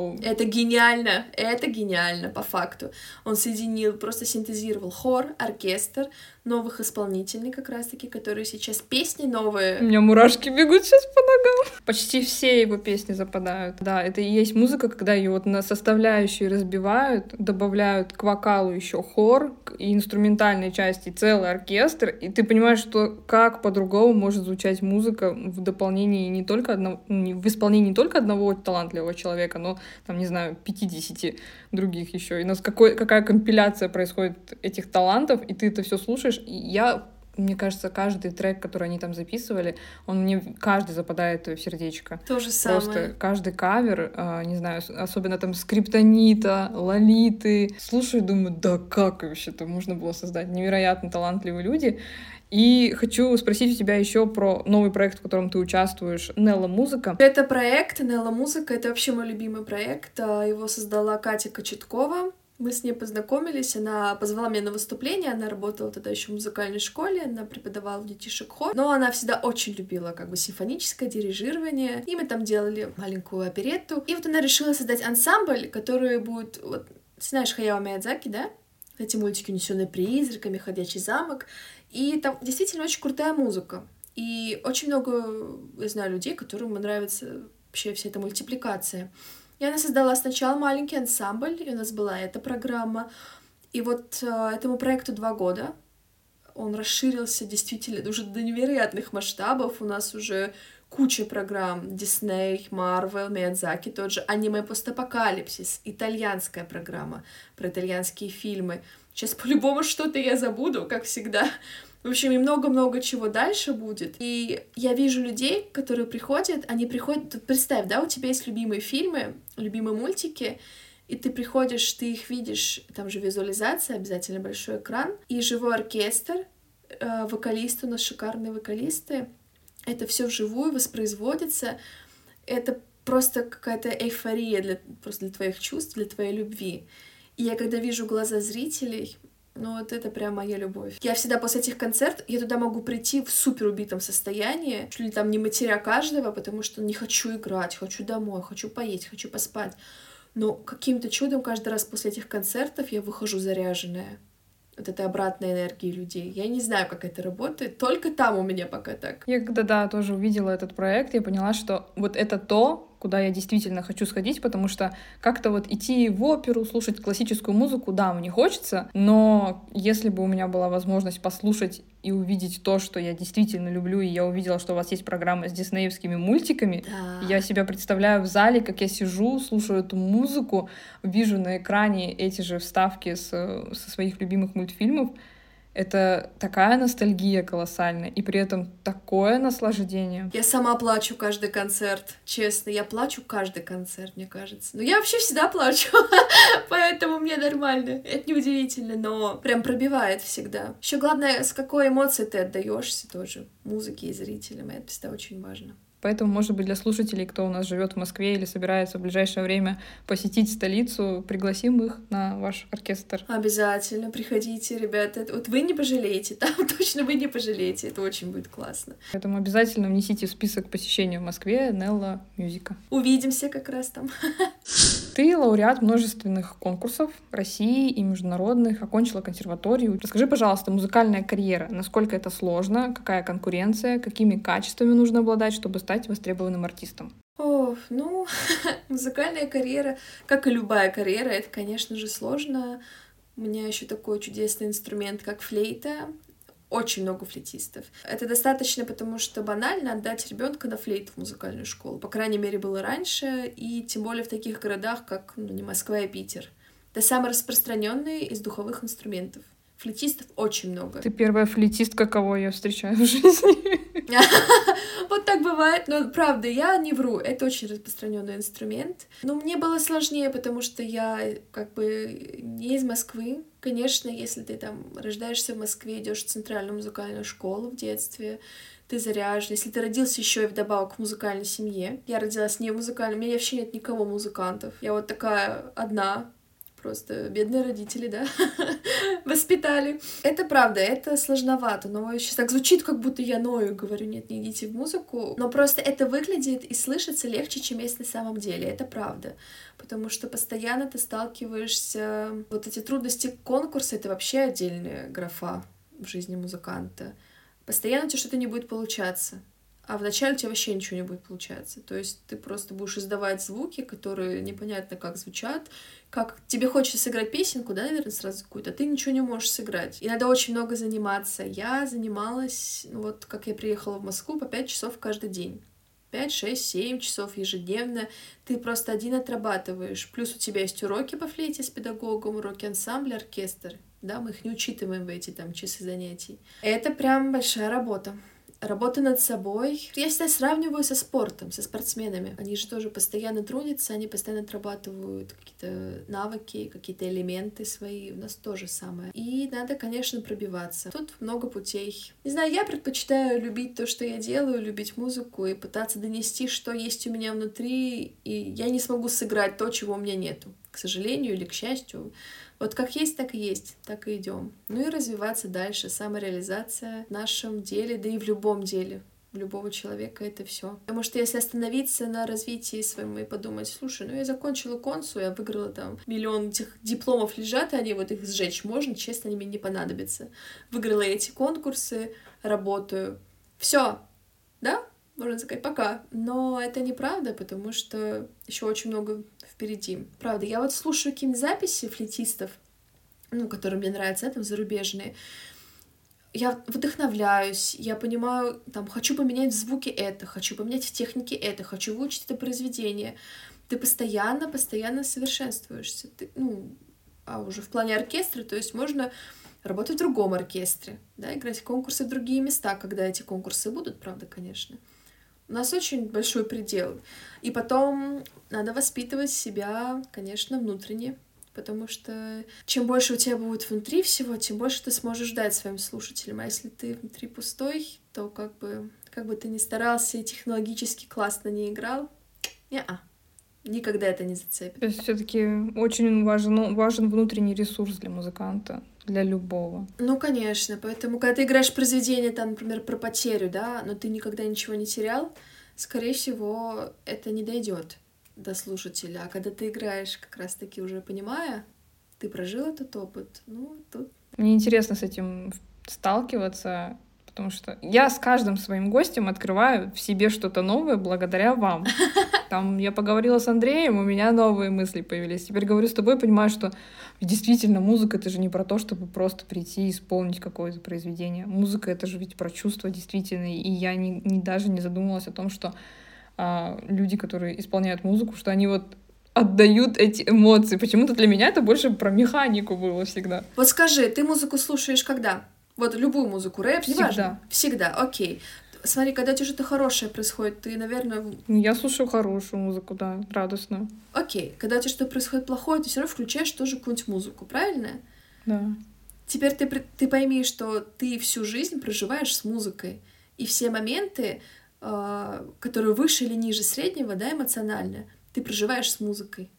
Вау. Это гениально, это гениально, по факту. Он соединил, просто синтезировал хор, оркестр, новых исполнителей как раз-таки, которые сейчас песни новые. У меня мурашки бегут сейчас по ногам. Почти все его песни западают. Да, это и есть музыка, когда ее вот на составляющие разбивают, добавляют к вокалу еще хор, и инструментальной части целый оркестр, и ты понимаешь, что как по-другому может звучать музыка в дополнении не только одного, в исполнении не только одного талантливого человека, но, там, не знаю, 50 других еще. И у нас какой, какая компиляция происходит этих талантов, и ты это все слушаешь. И я мне кажется, каждый трек, который они там записывали, он мне каждый западает в сердечко. То же самое. Просто каждый кавер, э, не знаю, особенно там скриптонита, лолиты. Слушаю, думаю, да как вообще-то можно было создать? Невероятно талантливые люди. И хочу спросить у тебя еще про новый проект, в котором ты участвуешь, Нелла Музыка. Это проект Нелла Музыка, это вообще мой любимый проект. А, его создала Катя Кочеткова. Мы с ней познакомились, она позвала меня на выступление, она работала тогда еще в музыкальной школе, она преподавала детишек хор, но она всегда очень любила как бы симфоническое дирижирование, и мы там делали маленькую оперетту, и вот она решила создать ансамбль, который будет, вот, знаешь Хаяо Миядзаки, да? Эти мультики «Унесенные призраками», «Ходячий замок», и там действительно очень крутая музыка. И очень много, я знаю, людей, которым нравится вообще вся эта мультипликация. И она создала сначала маленький ансамбль, и у нас была эта программа. И вот э, этому проекту два года. Он расширился действительно уже до невероятных масштабов. У нас уже куча программ. Дисней, Марвел, Миядзаки, тот же аниме постапокалипсис, итальянская программа про итальянские фильмы. Сейчас по-любому что-то я забуду, как всегда. В общем, и много-много чего дальше будет. И я вижу людей, которые приходят, они приходят... Представь, да, у тебя есть любимые фильмы, любимые мультики, и ты приходишь, ты их видишь, там же визуализация, обязательно большой экран, и живой оркестр, э, вокалисты, у нас шикарные вокалисты, это все вживую воспроизводится, это просто какая-то эйфория для, просто для твоих чувств, для твоей любви. И я когда вижу глаза зрителей, ну вот это прям моя любовь. Я всегда после этих концертов, я туда могу прийти в супер убитом состоянии, чуть ли там не матеря каждого, потому что не хочу играть, хочу домой, хочу поесть, хочу поспать. Но каким-то чудом каждый раз после этих концертов я выхожу заряженная вот этой обратной энергии людей. Я не знаю, как это работает, только там у меня пока так. Я когда, да, тоже увидела этот проект, я поняла, что вот это то, куда я действительно хочу сходить, потому что как-то вот идти в оперу, слушать классическую музыку, да, мне хочется, но если бы у меня была возможность послушать и увидеть то, что я действительно люблю, и я увидела, что у вас есть программа с диснеевскими мультиками, да. я себя представляю в зале, как я сижу, слушаю эту музыку, вижу на экране эти же вставки с, со своих любимых мультфильмов, это такая ностальгия колоссальная, и при этом такое наслаждение. Я сама плачу каждый концерт, честно, я плачу каждый концерт, мне кажется. Но я вообще всегда плачу, поэтому мне нормально. Это неудивительно, но прям пробивает всегда. Еще главное, с какой эмоцией ты отдаешься тоже музыке и зрителям, это всегда очень важно. Поэтому, может быть, для слушателей, кто у нас живет в Москве или собирается в ближайшее время посетить столицу, пригласим их на ваш оркестр. Обязательно приходите, ребята. Вот вы не пожалеете, там точно вы не пожалеете. Это очень будет классно. Поэтому обязательно внесите в список посещения в Москве Нелла Мюзика. Увидимся как раз там. Ты лауреат множественных конкурсов России и международных, окончила консерваторию. Расскажи, пожалуйста, музыкальная карьера. Насколько это сложно? Какая конкуренция? Какими качествами нужно обладать, чтобы стать востребованным артистом? О, ну, музыкальная карьера, как и любая карьера, это, конечно же, сложно. У меня еще такой чудесный инструмент, как флейта. Очень много флейтистов. Это достаточно, потому что банально отдать ребенка на флейт в музыкальную школу. По крайней мере, было раньше, и тем более в таких городах, как ну, не Москва и Питер. Это самый распространенный из духовых инструментов. Флетистов очень много. Ты первая флетистка, кого я встречаю в жизни. Вот так бывает, но правда, я не вру, это очень распространенный инструмент. Но мне было сложнее, потому что я как бы не из Москвы. Конечно, если ты там рождаешься в Москве, идешь в центральную музыкальную школу в детстве, ты заряжен. Если ты родился еще и вдобавок в музыкальной семье. Я родилась не в музыкальной, у меня вообще нет никого музыкантов. Я вот такая одна Просто бедные родители, да, воспитали. Это правда, это сложновато, но сейчас так звучит, как будто я ною, говорю, нет, не идите в музыку. Но просто это выглядит и слышится легче, чем есть на самом деле, это правда. Потому что постоянно ты сталкиваешься... Вот эти трудности конкурса — это вообще отдельная графа в жизни музыканта. Постоянно у что-то не будет получаться а вначале у тебя вообще ничего не будет получаться. То есть ты просто будешь издавать звуки, которые непонятно как звучат, как тебе хочется сыграть песенку, да, наверное, сразу какую-то, а ты ничего не можешь сыграть. И надо очень много заниматься. Я занималась, ну вот как я приехала в Москву, по 5 часов каждый день. 5, 6, 7 часов ежедневно. Ты просто один отрабатываешь. Плюс у тебя есть уроки по флейте с педагогом, уроки ансамбля, оркестр. Да, мы их не учитываем в эти там часы занятий. Это прям большая работа работа над собой. Я всегда сравниваю со спортом, со спортсменами. Они же тоже постоянно трудятся, они постоянно отрабатывают какие-то навыки, какие-то элементы свои. У нас тоже самое. И надо, конечно, пробиваться. Тут много путей. Не знаю, я предпочитаю любить то, что я делаю, любить музыку и пытаться донести, что есть у меня внутри, и я не смогу сыграть то, чего у меня нету. К сожалению или к счастью. Вот как есть, так и есть, так и идем. Ну и развиваться дальше, самореализация в нашем деле, да и в любом деле, любого человека это все. Потому что если остановиться на развитии своем и подумать, слушай, ну я закончила консу, я выиграла там миллион этих дипломов лежат, и они вот их сжечь можно, честно, они мне не понадобятся. Выиграла эти конкурсы, работаю. Все, да? Можно сказать, пока. Но это неправда, потому что еще очень много впереди. Правда, я вот слушаю какие-нибудь записи флетистов, ну, которые мне нравятся, это зарубежные, я вдохновляюсь, я понимаю, там, хочу поменять в звуке это, хочу поменять в технике это, хочу выучить это произведение. Ты постоянно, постоянно совершенствуешься. Ты, ну, а уже в плане оркестра, то есть можно работать в другом оркестре, да, играть в конкурсы в другие места, когда эти конкурсы будут, правда, конечно. У нас очень большой предел. И потом надо воспитывать себя, конечно, внутренне, потому что чем больше у тебя будет внутри всего, тем больше ты сможешь дать своим слушателям. А если ты внутри пустой, то как бы, как бы ты ни старался и технологически классно не играл, не-а. Никогда это не зацепит. То есть все-таки очень важен, важен внутренний ресурс для музыканта для любого. Ну, конечно, поэтому, когда ты играешь произведение, там, например, про потерю, да, но ты никогда ничего не терял, скорее всего, это не дойдет до слушателя. А когда ты играешь, как раз-таки уже понимая, ты прожил этот опыт, ну, тут... Мне интересно с этим сталкиваться, потому что я с каждым своим гостем открываю в себе что-то новое благодаря вам. Там я поговорила с Андреем, у меня новые мысли появились. Теперь говорю с тобой, понимаю, что действительно музыка это же не про то, чтобы просто прийти и исполнить какое-то произведение. Музыка это же ведь про чувства действительно. И я не, не даже не задумывалась о том, что а, люди, которые исполняют музыку, что они вот отдают эти эмоции. Почему-то для меня это больше про механику было всегда. Вот скажи, ты музыку слушаешь когда? Вот любую музыку, рэп, Всегда. неважно. Всегда, окей. Смотри, когда тебе что-то хорошее происходит, ты, наверное... Я слушаю хорошую музыку, да, радостную. Окей. Когда у тебя что-то происходит плохое, ты все равно включаешь тоже какую-нибудь музыку, правильно? Да. Теперь ты, ты пойми, что ты всю жизнь проживаешь с музыкой. И все моменты, э, которые выше или ниже среднего, да, эмоционально, ты проживаешь с музыкой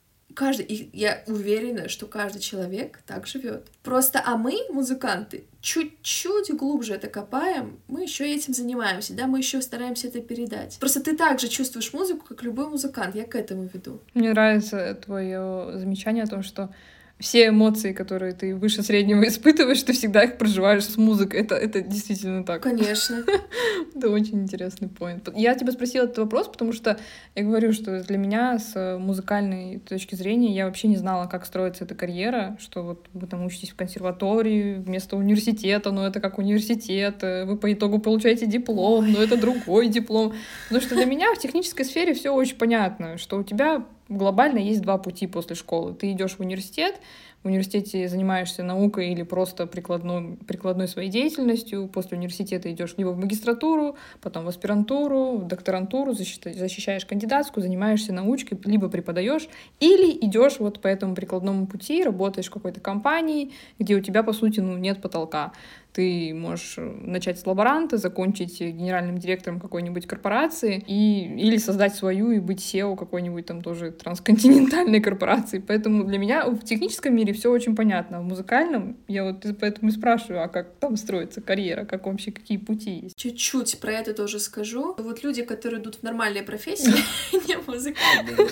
каждый, и я уверена, что каждый человек так живет. Просто, а мы, музыканты, чуть-чуть глубже это копаем, мы еще этим занимаемся, да, мы еще стараемся это передать. Просто ты также чувствуешь музыку, как любой музыкант, я к этому веду. Мне нравится твое замечание о том, что все эмоции, которые ты выше среднего испытываешь, ты всегда их проживаешь с музыкой. Это, это действительно так. Конечно. это очень интересный поинт. Я тебя спросила этот вопрос, потому что я говорю, что для меня с музыкальной точки зрения я вообще не знала, как строится эта карьера, что вот вы там учитесь в консерватории вместо университета, но это как университет, вы по итогу получаете диплом, но это другой диплом. Потому что для меня в технической сфере все очень понятно, что у тебя глобально есть два пути после школы. Ты идешь в университет, в университете занимаешься наукой или просто прикладной, прикладной своей деятельностью. После университета идешь либо в магистратуру, потом в аспирантуру, в докторантуру, защищаешь кандидатскую, занимаешься научкой, либо преподаешь, или идешь вот по этому прикладному пути, работаешь в какой-то компании, где у тебя, по сути, ну, нет потолка. Ты можешь начать с лаборанта, закончить генеральным директором какой-нибудь корпорации и, или создать свою и быть SEO какой-нибудь там тоже трансконтинентальной корпорации. Поэтому для меня в техническом мире все очень понятно. В музыкальном я вот поэтому и спрашиваю, а как там строится карьера, как вообще какие пути есть? Чуть-чуть про это тоже скажу. Вот люди, которые идут в нормальные профессии, не музыкальные,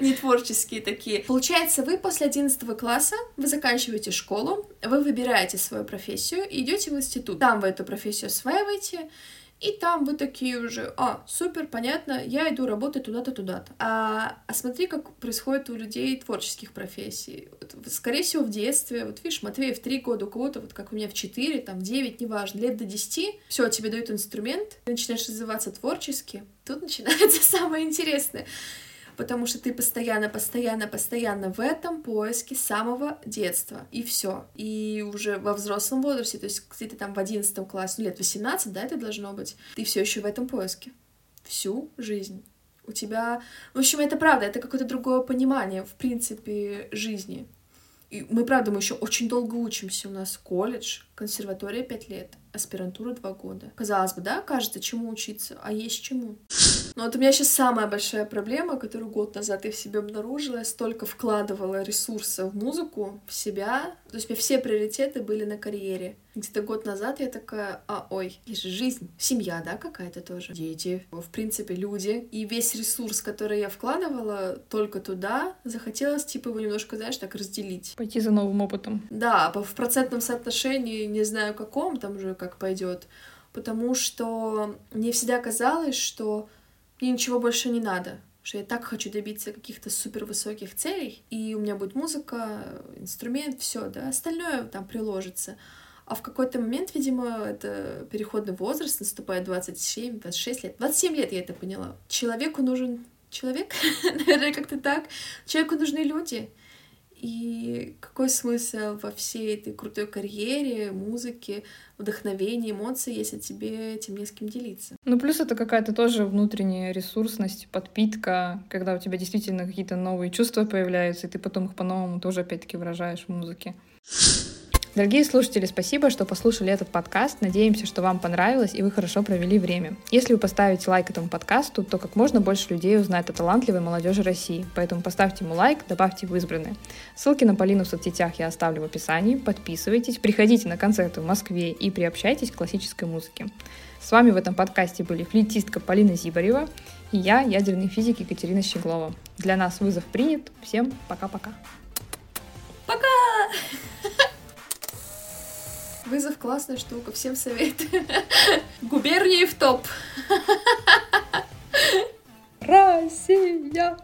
не творческие такие. Получается, вы после 11 класса, вы заканчиваете школу, вы выбираете свою профессию и идете в институт. Там вы эту профессию осваиваете, и там вы такие уже, а, супер, понятно, я иду работать туда-то, туда-то. А, а смотри, как происходит у людей творческих профессий. Вот, скорее всего, в детстве, вот видишь, Матвей в три года, у кого-то, вот как у меня в четыре, там, в девять, неважно, лет до десяти, все, тебе дают инструмент, ты начинаешь развиваться творчески, тут начинается самое интересное потому что ты постоянно, постоянно, постоянно в этом поиске самого детства, и все. И уже во взрослом возрасте, то есть где-то там в 11 классе, ну лет 18, да, это должно быть, ты все еще в этом поиске. Всю жизнь. У тебя... В общем, это правда, это какое-то другое понимание, в принципе, жизни. И мы, правда, мы еще очень долго учимся. У нас колледж, консерватория 5 лет, аспирантура 2 года. Казалось бы, да, кажется, чему учиться, а есть чему. Но вот у меня сейчас самая большая проблема, которую год назад я в себе обнаружила. Я столько вкладывала ресурса в музыку, в себя. То есть у меня все приоритеты были на карьере. Где-то год назад я такая, а, ой, есть же жизнь, семья, да, какая-то тоже, дети, в принципе, люди. И весь ресурс, который я вкладывала только туда, захотелось, типа, его немножко, знаешь, так разделить. Пойти за новым опытом. Да, в процентном соотношении, не знаю каком, там уже как пойдет. Потому что мне всегда казалось, что мне ничего больше не надо, что я так хочу добиться каких-то супер высоких целей, и у меня будет музыка, инструмент, все, да, остальное там приложится. А в какой-то момент, видимо, это переходный возраст, наступает 27, 26 лет. 27 лет я это поняла. Человеку нужен человек, наверное, как-то так. Человеку нужны люди. И какой смысл во всей этой крутой карьере, музыке, вдохновении, эмоции, если тебе этим не с кем делиться? Ну, плюс это какая-то тоже внутренняя ресурсность, подпитка, когда у тебя действительно какие-то новые чувства появляются, и ты потом их по-новому тоже опять-таки выражаешь в музыке. Дорогие слушатели, спасибо, что послушали этот подкаст. Надеемся, что вам понравилось и вы хорошо провели время. Если вы поставите лайк этому подкасту, то как можно больше людей узнает о талантливой молодежи России. Поэтому поставьте ему лайк, добавьте в избранные. Ссылки на Полину в соцсетях я оставлю в описании. Подписывайтесь, приходите на концерты в Москве и приобщайтесь к классической музыке. С вами в этом подкасте были флейтистка Полина Зибарева и я, ядерный физик Екатерина Щеглова. Для нас вызов принят. Всем пока-пока. Пока! Вызов классная штука, всем советую. Губернии в топ. Россия!